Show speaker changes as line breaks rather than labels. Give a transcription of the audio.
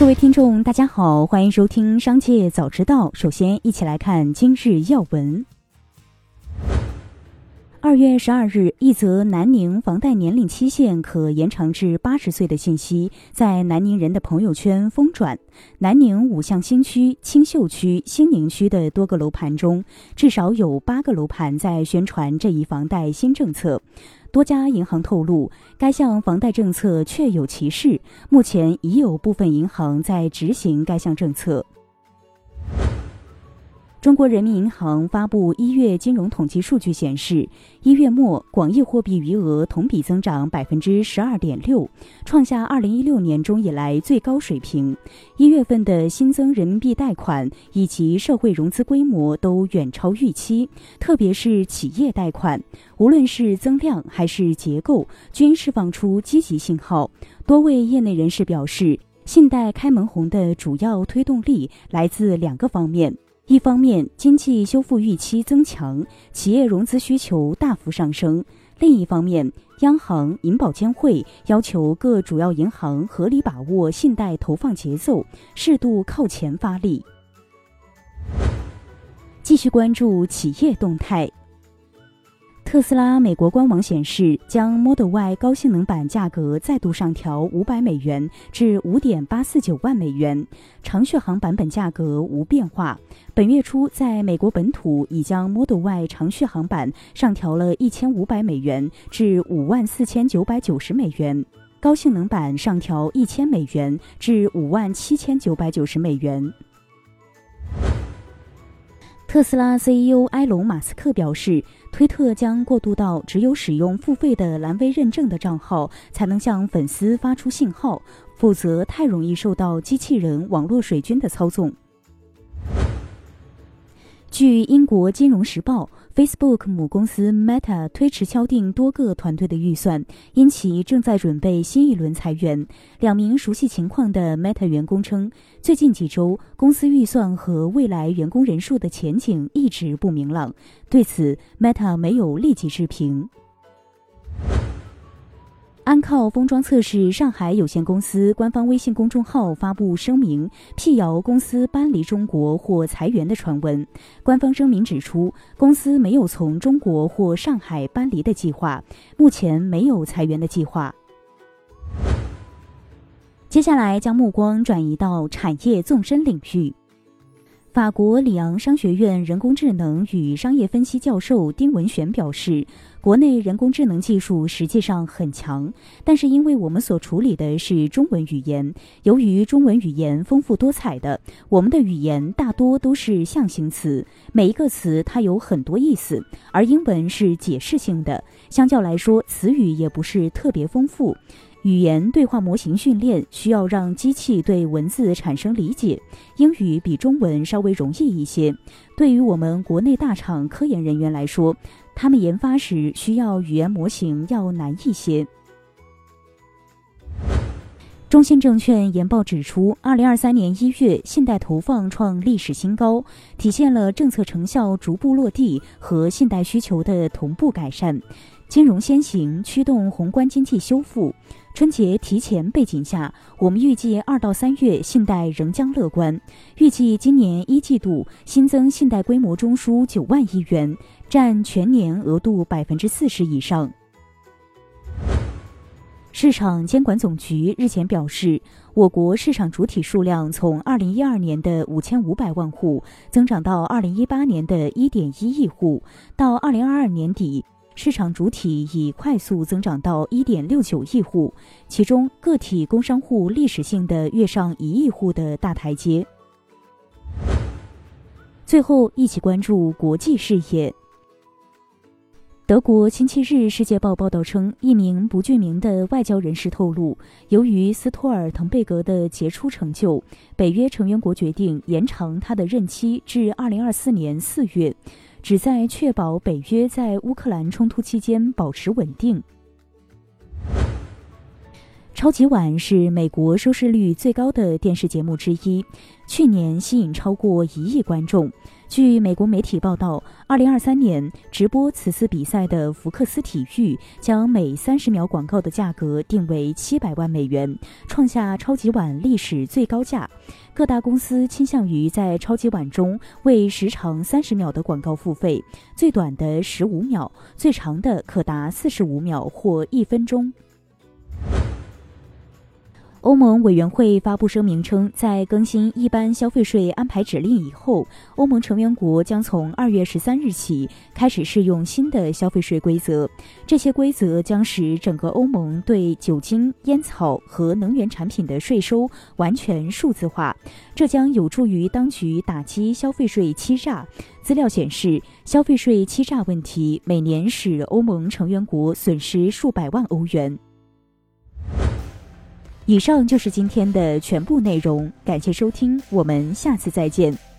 各位听众，大家好，欢迎收听《商界早知道》。首先，一起来看今日要闻。二月十二日，一则南宁房贷年龄期限可延长至八十岁的信息在南宁人的朋友圈疯转。南宁五巷新区、青秀区、兴宁区的多个楼盘中，至少有八个楼盘在宣传这一房贷新政策。多家银行透露，该项房贷政策确有其事，目前已有部分银行在执行该项政策。中国人民银行发布一月金融统计数据显示，一月末广义货币余额同比增长百分之十二点六，创下二零一六年中以来最高水平。一月份的新增人民币贷款以及社会融资规模都远超预期，特别是企业贷款，无论是增量还是结构，均释放出积极信号。多位业内人士表示，信贷开门红的主要推动力来自两个方面。一方面，经济修复预期增强，企业融资需求大幅上升；另一方面，央行、银保监会要求各主要银行合理把握信贷投放节奏，适度靠前发力。继续关注企业动态。特斯拉美国官网显示，将 Model Y 高性能版价格再度上调五百美元至五点八四九万美元，长续航版本价格无变化。本月初，在美国本土已将 Model Y 长续航版上调了一千五百美元至五万四千九百九十美元，高性能版上调一千美元至五万七千九百九十美元。特斯拉 CEO 埃隆·马斯克表示，推特将过渡到只有使用付费的蓝 V 认证的账号才能向粉丝发出信号，否则太容易受到机器人网络水军的操纵。据英国金融时报。Facebook 母公司 Meta 推迟敲定多个团队的预算，因其正在准备新一轮裁员。两名熟悉情况的 Meta 员工称，最近几周公司预算和未来员工人数的前景一直不明朗。对此，Meta 没有立即置评。安靠封装测试上海有限公司官方微信公众号发布声明，辟谣公司搬离中国或裁员的传闻。官方声明指出，公司没有从中国或上海搬离的计划，目前没有裁员的计划。接下来将目光转移到产业纵深领域。法国里昂商学院人工智能与商业分析教授丁文璇表示，国内人工智能技术实际上很强，但是因为我们所处理的是中文语言，由于中文语言丰富多彩的，我们的语言大多都是象形词，每一个词它有很多意思，而英文是解释性的，相较来说词语也不是特别丰富。语言对话模型训练需要让机器对文字产生理解，英语比中文稍微容易一些。对于我们国内大厂科研人员来说，他们研发时需要语言模型要难一些。中信证券研报指出，二零二三年一月信贷投放创历史新高，体现了政策成效逐步落地和信贷需求的同步改善。金融先行驱动宏观经济修复，春节提前背景下，我们预计二到三月信贷仍将乐观。预计今年一季度新增信贷规模中枢九万亿元，占全年额度百分之四十以上。市场监管总局日前表示，我国市场主体数量从二零一二年的五千五百万户增长到二零一八年的一点一亿户，到二零二二年底。市场主体已快速增长到一点六九亿户，其中个体工商户历史性的跃上一亿户的大台阶。最后，一起关注国际事业。德国星期日世界报报道称，一名不具名的外交人士透露，由于斯托尔滕贝格的杰出成就，北约成员国决定延长他的任期至二零二四年四月。旨在确保北约在乌克兰冲突期间保持稳定。超级碗是美国收视率最高的电视节目之一，去年吸引超过一亿观众。据美国媒体报道，二零二三年直播此次比赛的福克斯体育将每三十秒广告的价格定为七百万美元，创下超级碗历史最高价。各大公司倾向于在超级碗中为时长三十秒的广告付费，最短的十五秒，最长的可达四十五秒或一分钟。欧盟委员会发布声明称，在更新一般消费税安排指令以后，欧盟成员国将从二月十三日起开始适用新的消费税规则。这些规则将使整个欧盟对酒精、烟草和能源产品的税收完全数字化，这将有助于当局打击消费税欺诈。资料显示，消费税欺诈问题每年使欧盟成员国损失数百万欧元。以上就是今天的全部内容，感谢收听，我们下次再见。